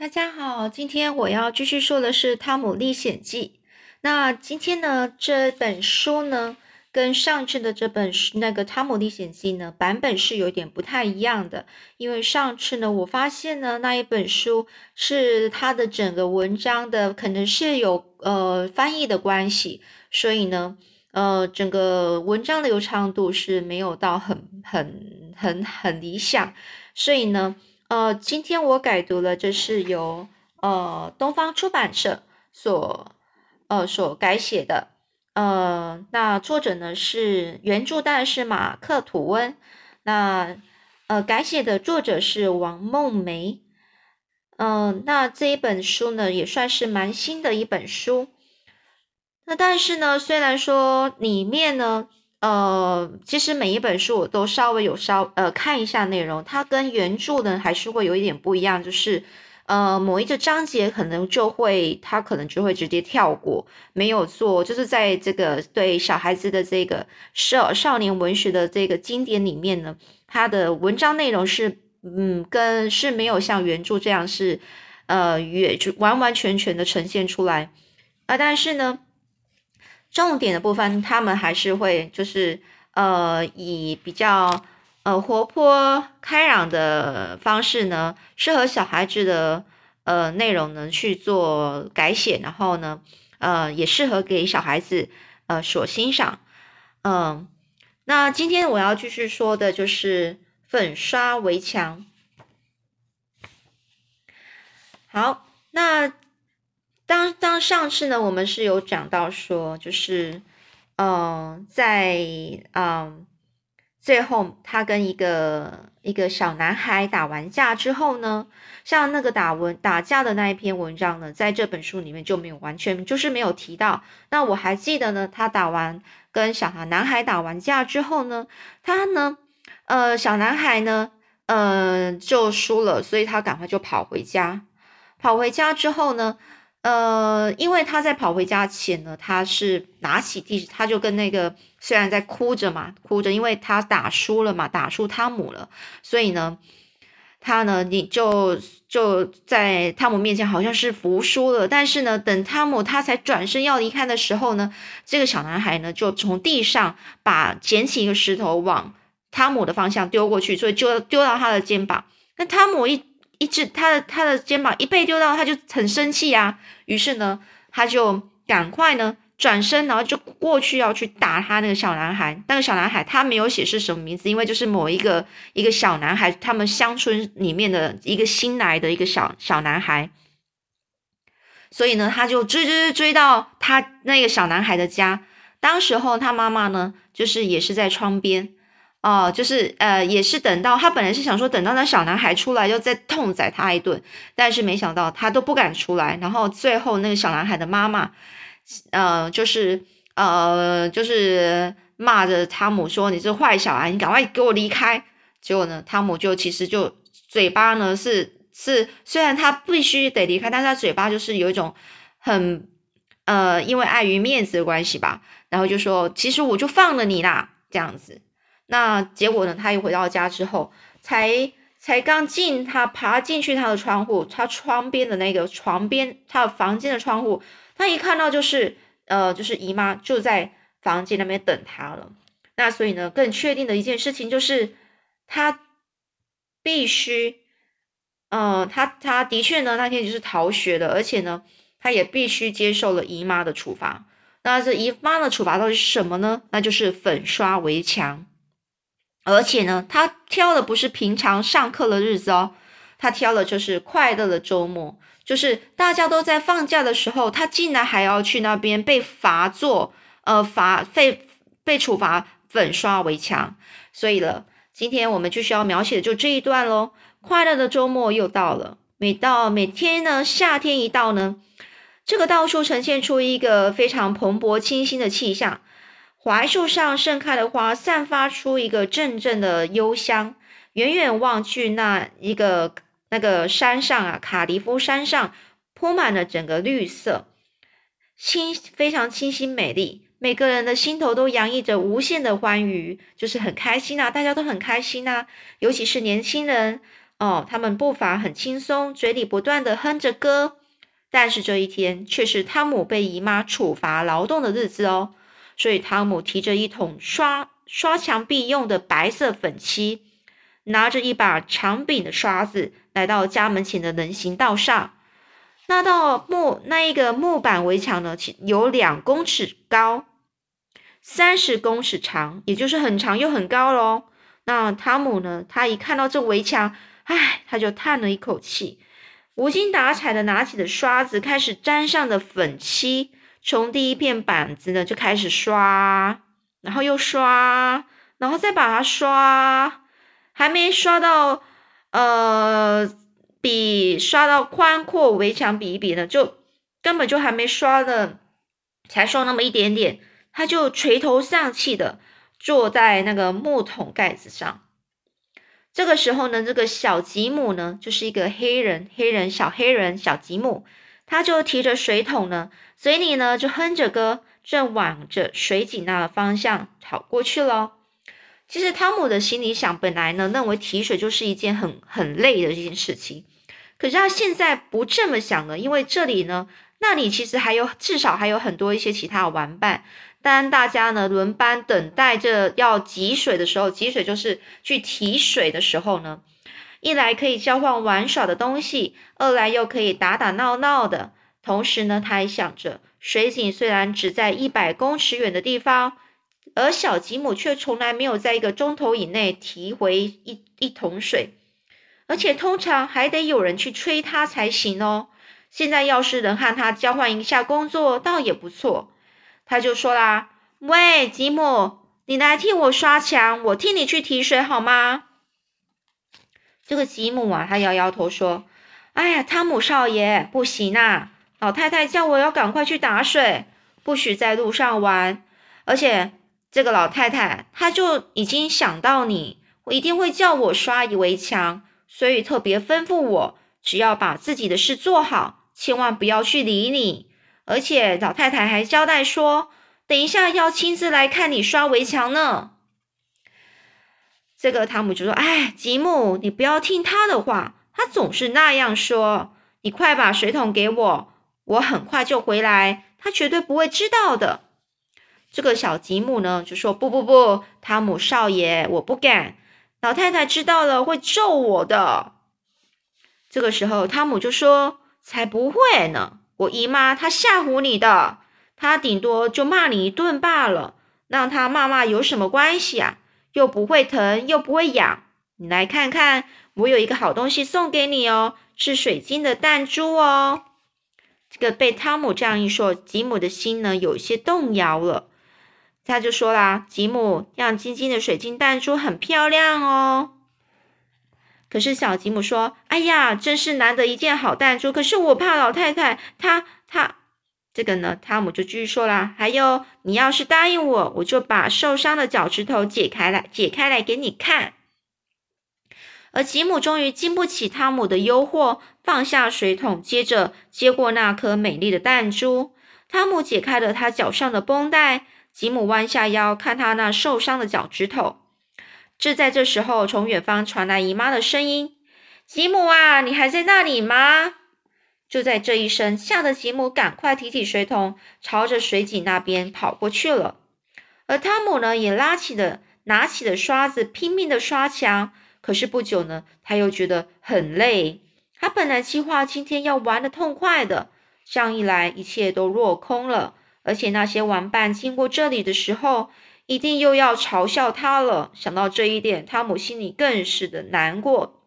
大家好，今天我要继续说的是《汤姆历险记》。那今天呢，这本书呢，跟上次的这本是那个《汤姆历险记》呢，版本是有点不太一样的。因为上次呢，我发现呢，那一本书是它的整个文章的可能是有呃翻译的关系，所以呢，呃，整个文章的流畅度是没有到很很很很理想，所以呢。呃，今天我改读了，这是由呃东方出版社所呃所改写的，呃，那作者呢是原著当然是马克吐温，那呃改写的作者是王梦梅，嗯，那这一本书呢也算是蛮新的一本书，那但是呢，虽然说里面呢。呃，其实每一本书我都稍微有稍呃看一下内容，它跟原著呢还是会有一点不一样，就是呃某一个章节可能就会它可能就会直接跳过，没有做，就是在这个对小孩子的这个少少年文学的这个经典里面呢，它的文章内容是嗯跟是没有像原著这样是呃也就完完全全的呈现出来啊，但是呢。重点的部分，他们还是会就是呃以比较呃活泼开朗的方式呢，适合小孩子的呃内容呢去做改写，然后呢呃也适合给小孩子呃所欣赏。嗯，那今天我要继续说的就是粉刷围墙。好，那。当当上次呢，我们是有讲到说，就是，嗯，在嗯最后，他跟一个一个小男孩打完架之后呢，像那个打文打架的那一篇文章呢，在这本书里面就没有完全就是没有提到。那我还记得呢，他打完跟小孩男孩打完架之后呢，他呢，呃，小男孩呢，嗯，就输了，所以他赶快就跑回家。跑回家之后呢。呃，因为他在跑回家前呢，他是拿起地，他就跟那个虽然在哭着嘛，哭着，因为他打输了嘛，打输汤姆了，所以呢，他呢，你就就在汤姆面前好像是服输了，但是呢，等汤姆他才转身要离开的时候呢，这个小男孩呢就从地上把捡起一个石头往汤姆的方向丢过去，所以就丢到他的肩膀，那汤姆一。一直他的他的肩膀一被丢到，他就很生气呀。于是呢，他就赶快呢转身，然后就过去要去打他那个小男孩。那个小男孩他没有写是什么名字，因为就是某一个一个小男孩，他们乡村里面的一个新来的一个小小男孩。所以呢，他就追追追追到他那个小男孩的家。当时候他妈妈呢，就是也是在窗边。哦，就是呃，也是等到他本来是想说等到那小男孩出来，就再痛宰他一顿，但是没想到他都不敢出来。然后最后那个小男孩的妈妈，呃，就是呃，就是骂着汤姆说：“你这坏小孩，你赶快给我离开。”结果呢，汤姆就其实就嘴巴呢是是，虽然他必须得离开，但是他嘴巴就是有一种很呃，因为碍于面子的关系吧，然后就说：“其实我就放了你啦。”这样子。那结果呢？他一回到家之后，才才刚进，他爬进去他的窗户，他窗边的那个床边，他的房间的窗户，他一看到就是，呃，就是姨妈就在房间那边等他了。那所以呢，更确定的一件事情就是，他必须，呃，他他的确呢那天就是逃学的，而且呢，他也必须接受了姨妈的处罚。那这姨妈的处罚到底是什么呢？那就是粉刷围墙。而且呢，他挑的不是平常上课的日子哦，他挑的就是快乐的周末，就是大家都在放假的时候，他竟然还要去那边被罚做，呃，罚被被处罚粉刷围墙。所以了，今天我们就需要描写的就这一段喽。快乐的周末又到了，每到每天呢，夏天一到呢，这个到处呈现出一个非常蓬勃清新的气象。槐树上盛开的花散发出一个阵阵的幽香，远远望去，那一个那个山上啊，卡迪夫山上铺满了整个绿色，清非常清新美丽，每个人的心头都洋溢着无限的欢愉，就是很开心啊，大家都很开心啊，尤其是年轻人，哦，他们步伐很轻松，嘴里不断的哼着歌。但是这一天却是汤姆被姨妈处罚劳动的日子哦，所以汤姆提着一桶刷刷墙壁用的白色粉漆，拿着一把长柄的刷子，来到家门前的人行道上。那道木那一个木板围墙呢，有两公尺高，三十公尺长，也就是很长又很高喽。那汤姆呢，他一看到这围墙，唉，他就叹了一口气。无精打采的拿起了刷子，开始沾上的粉漆，从第一片板子呢就开始刷，然后又刷，然后再把它刷，还没刷到，呃，比刷到宽阔围墙比一比呢，就根本就还没刷的，才刷那么一点点，他就垂头丧气的坐在那个木桶盖子上。这个时候呢，这个小吉姆呢，就是一个黑人，黑人小黑人小吉姆，他就提着水桶呢，嘴里呢就哼着歌，正往着水井那方向跑过去喽。其实汤姆的心里想，本来呢认为提水就是一件很很累的一件事情，可是他现在不这么想了，因为这里呢，那里其实还有至少还有很多一些其他的玩伴。当大家呢轮班等待着要汲水的时候，汲水就是去提水的时候呢，一来可以交换玩耍的东西，二来又可以打打闹闹的。同时呢，他还想着，水井虽然只在一百公尺远的地方，而小吉姆却从来没有在一个钟头以内提回一一桶水，而且通常还得有人去催他才行哦。现在要是能和他交换一下工作，倒也不错。他就说啦：“喂，吉姆，你来替我刷墙，我替你去提水好吗？”这个吉姆啊，他摇摇头说：“哎呀，汤姆少爷，不行啊！老太太叫我要赶快去打水，不许在路上玩。而且这个老太太，她就已经想到你，我一定会叫我刷一围墙，所以特别吩咐我，只要把自己的事做好，千万不要去理你。”而且老太太还交代说，等一下要亲自来看你刷围墙呢。这个汤姆就说：“哎，吉姆，你不要听他的话，他总是那样说。你快把水桶给我，我很快就回来，他绝对不会知道的。”这个小吉姆呢就说：“不不不，汤姆少爷，我不敢，老太太知道了会揍我的。”这个时候，汤姆就说：“才不会呢。”我姨妈她吓唬你的，她顶多就骂你一顿罢了，让她骂骂有什么关系啊？又不会疼，又不会痒。你来看看，我有一个好东西送给你哦，是水晶的弹珠哦。这个被汤姆这样一说，吉姆的心呢有些动摇了。他就说啦：“吉姆，亮晶晶的水晶弹珠很漂亮哦。”可是小吉姆说：“哎呀，真是难得一件好弹珠。可是我怕老太太，她她这个呢。”汤姆就继续说了：“还有，你要是答应我，我就把受伤的脚趾头解开来，解开来给你看。”而吉姆终于经不起汤姆的诱惑，放下水桶，接着接过那颗美丽的弹珠。汤姆解开了他脚上的绷带，吉姆弯下腰看他那受伤的脚趾头。就在这时候，从远方传来姨妈的声音：“吉姆啊，你还在那里吗？”就在这一声，吓得吉姆赶快提起水桶，朝着水井那边跑过去了。而汤姆呢，也拉起了拿起了刷子，拼命的刷墙。可是不久呢，他又觉得很累。他本来计划今天要玩的痛快的，这样一来，一切都落空了。而且那些玩伴经过这里的时候，一定又要嘲笑他了。想到这一点，汤姆心里更是的难过。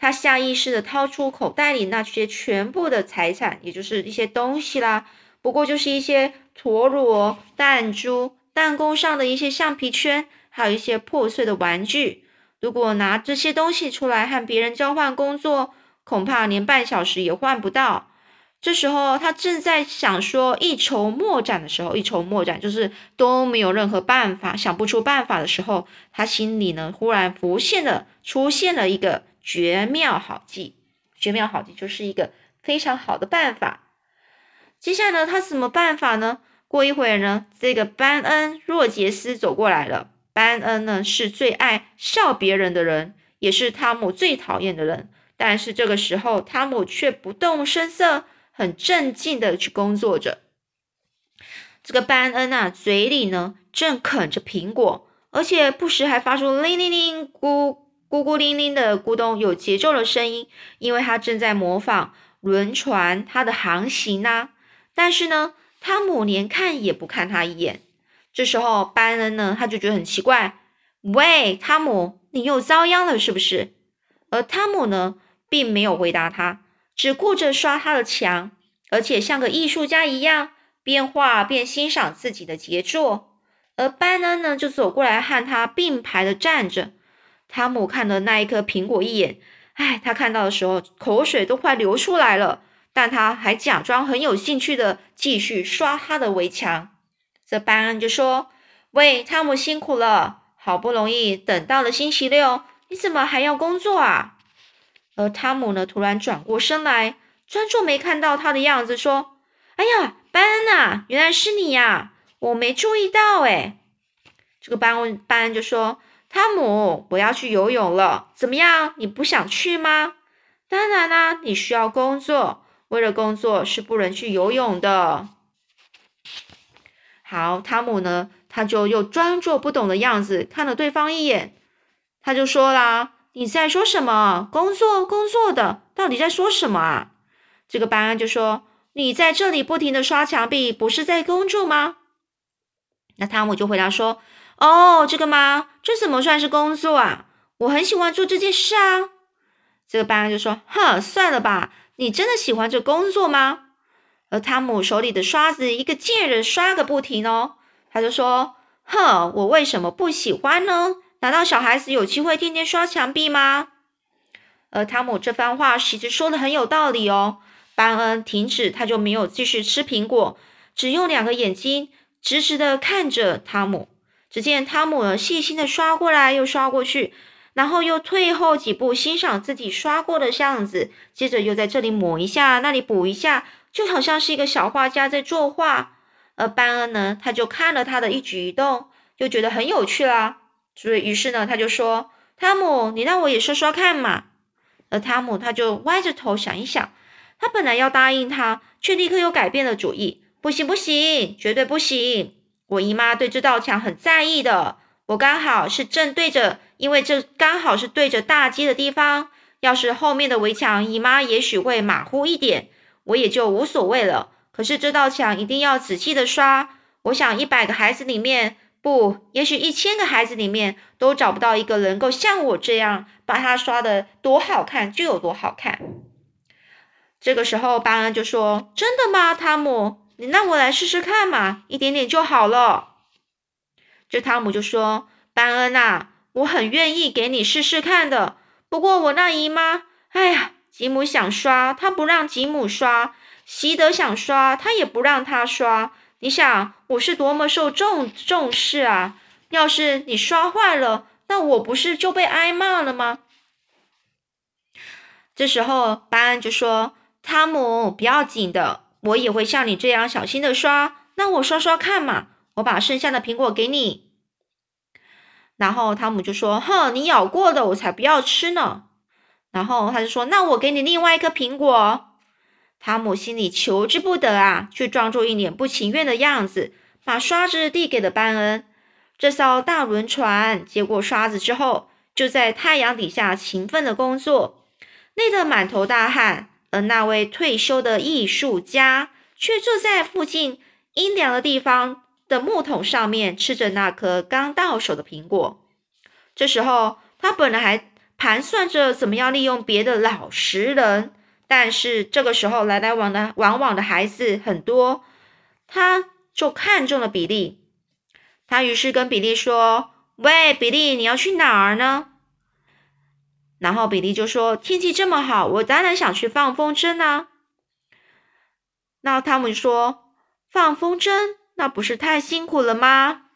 他下意识的掏出口袋里那些全部的财产，也就是一些东西啦。不过就是一些陀螺、弹珠、弹弓上的一些橡皮圈，还有一些破碎的玩具。如果拿这些东西出来和别人交换工作，恐怕连半小时也换不到。这时候，他正在想说一筹莫展的时候，一筹莫展就是都没有任何办法，想不出办法的时候，他心里呢忽然浮现了，出现了一个绝妙好计。绝妙好计就是一个非常好的办法。接下来呢，他什么办法呢？过一会儿呢，这个班恩·若杰斯走过来了。班恩呢是最爱笑别人的人，也是汤姆最讨厌的人。但是这个时候，汤姆却不动声色，很镇静的去工作着。这个班恩啊，嘴里呢正啃着苹果，而且不时还发出铃铃铃、咕孤孤零零的咕咚有节奏的声音，因为他正在模仿轮船它的航行呢。但是呢，汤姆连看也不看他一眼。这时候，班恩呢，他就觉得很奇怪：“喂，汤姆，你又遭殃了是不是？”而汤姆呢，并没有回答他，只顾着刷他的墙，而且像个艺术家一样。边画边欣赏自己的杰作，而班恩呢就走过来和他并排的站着。汤姆看了那一颗苹果一眼，哎，他看到的时候口水都快流出来了，但他还假装很有兴趣的继续刷他的围墙。这班恩就说：“喂，汤姆辛苦了，好不容易等到了星期六，你怎么还要工作啊？”而汤姆呢突然转过身来，装作没看到他的样子，说：“哎呀。”班恩呐，原来是你呀！我没注意到哎。这个班恩班恩就说：“汤姆，我要去游泳了，怎么样？你不想去吗？”当然啦，你需要工作，为了工作是不能去游泳的。好，汤姆呢，他就又装作不懂的样子看了对方一眼，他就说啦：“你在说什么？工作工作的，到底在说什么啊？”这个班恩就说。你在这里不停的刷墙壁，不是在工作吗？那汤姆就回答说：“哦，这个吗？这怎么算是工作啊？我很喜欢做这件事啊。”这个班恩就说：“哼，算了吧，你真的喜欢这工作吗？”而汤姆手里的刷子一个劲儿的刷个不停哦，他就说：“哼，我为什么不喜欢呢？难道小孩子有机会天天刷墙壁吗？”而汤姆这番话其实说的很有道理哦。班恩停止，他就没有继续吃苹果，只用两个眼睛直直的看着汤姆。只见汤姆，细心的刷过来又刷过去，然后又退后几步欣赏自己刷过的样子，接着又在这里抹一下，那里补一下，就好像是一个小画家在作画。而班恩呢，他就看了他的一举一动，就觉得很有趣啦。所以于是呢，他就说：“汤姆，你让我也刷刷看嘛。”而汤姆他就歪着头想一想。他本来要答应他，却立刻又改变了主意。不行，不行，绝对不行！我姨妈对这道墙很在意的。我刚好是正对着，因为这刚好是对着大街的地方。要是后面的围墙，姨妈也许会马虎一点，我也就无所谓了。可是这道墙一定要仔细的刷。我想一百个孩子里面，不，也许一千个孩子里面，都找不到一个能够像我这样把它刷的多好看就有多好看。这个时候，巴恩就说：“真的吗，汤姆？你让我来试试看嘛，一点点就好了。”这汤姆就说：“班恩呐，我很愿意给你试试看的。不过我那姨妈，哎呀，吉姆想刷，他不让吉姆刷；席德想刷，他也不让他刷。你想，我是多么受重重视啊！要是你刷坏了，那我不是就被挨骂了吗？”这时候，班恩就说。汤姆，不要紧的，我也会像你这样小心的刷。那我刷刷看嘛，我把剩下的苹果给你。然后汤姆就说：“哼，你咬过的我才不要吃呢。”然后他就说：“那我给你另外一颗苹果。”汤姆心里求之不得啊，却装作一脸不情愿的样子，把刷子递给了班恩。这艘大轮船接过刷子之后，就在太阳底下勤奋的工作，累得满头大汗。而那位退休的艺术家却坐在附近阴凉的地方的木桶上面，吃着那颗刚到手的苹果。这时候，他本来还盘算着怎么样利用别的老实人，但是这个时候来来往的往往的孩子很多，他就看中了比利。他于是跟比利说：“喂，比利，你要去哪儿呢？”然后比利就说：“天气这么好，我当然想去放风筝啊。”那汤姆说：“放风筝，那不是太辛苦了吗？”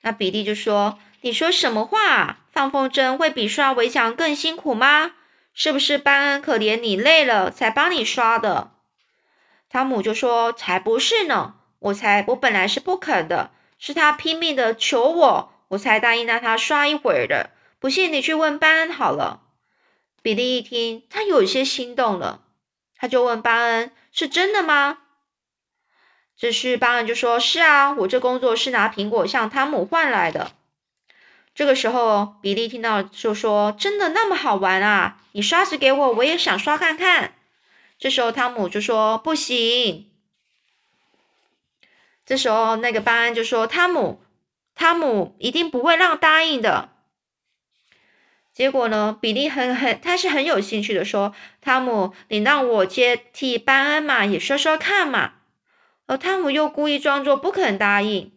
那比利就说：“你说什么话？放风筝会比刷围墙更辛苦吗？是不是班恩可怜你累了才帮你刷的？”汤姆就说：“才不是呢，我才我本来是不肯的，是他拼命的求我，我才答应让他刷一会儿的。”不信你去问班恩好了。比利一听，他有些心动了，他就问巴恩：“是真的吗？”只是巴恩就说：“是啊，我这工作是拿苹果向汤姆换来的。”这个时候，比利听到就说：“真的那么好玩啊？你刷子给我，我也想刷看看。”这时候汤姆就说：“不行。”这时候那个班恩就说：“汤姆，汤姆一定不会让答应的。”结果呢，比利很很他是很有兴趣的说：“汤姆，你让我接替班恩嘛，也说说看嘛。”而汤姆又故意装作不肯答应，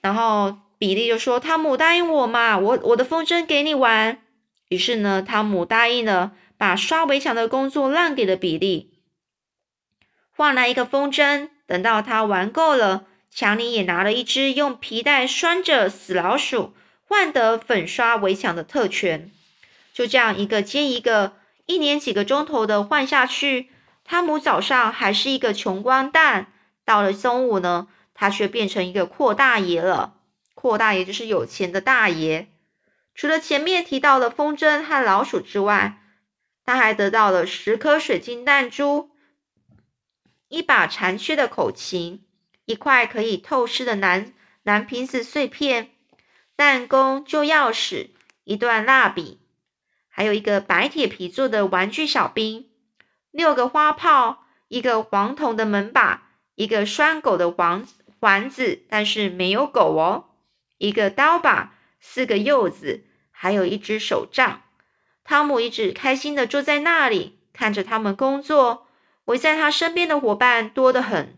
然后。比利就说：“汤姆答应我嘛，我我的风筝给你玩。”于是呢，汤姆答应了，把刷围墙的工作让给了比利，换来一个风筝。等到他玩够了，强尼也拿了一只用皮带拴着死老鼠，换得粉刷围墙的特权。就这样一个接一个，一连几个钟头的换下去，汤姆早上还是一个穷光蛋，到了中午呢，他却变成一个阔大爷了。阔大爷就是有钱的大爷。除了前面提到的风筝和老鼠之外，他还得到了十颗水晶弹珠、一把残缺的口琴、一块可以透视的蓝蓝瓶子碎片、弹弓、旧钥匙、一段蜡笔，还有一个白铁皮做的玩具小兵、六个花炮、一个黄铜的门把、一个拴狗的环环子，但是没有狗哦。一个刀把，四个柚子，还有一只手杖。汤姆一直开心的坐在那里，看着他们工作。围在他身边的伙伴多得很，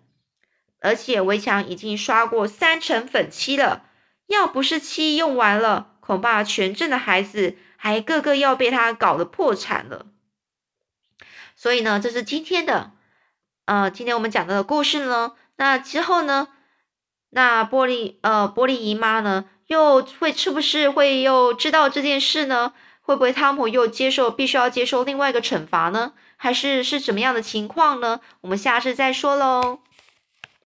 而且围墙已经刷过三层粉漆了。要不是漆用完了，恐怕全镇的孩子还个个要被他搞得破产了。所以呢，这是今天的，呃，今天我们讲的故事呢。那之后呢？那玻璃呃，玻璃姨妈呢，又会是不是会又知道这件事呢？会不会汤姆又接受必须要接受另外一个惩罚呢？还是是怎么样的情况呢？我们下次再说喽。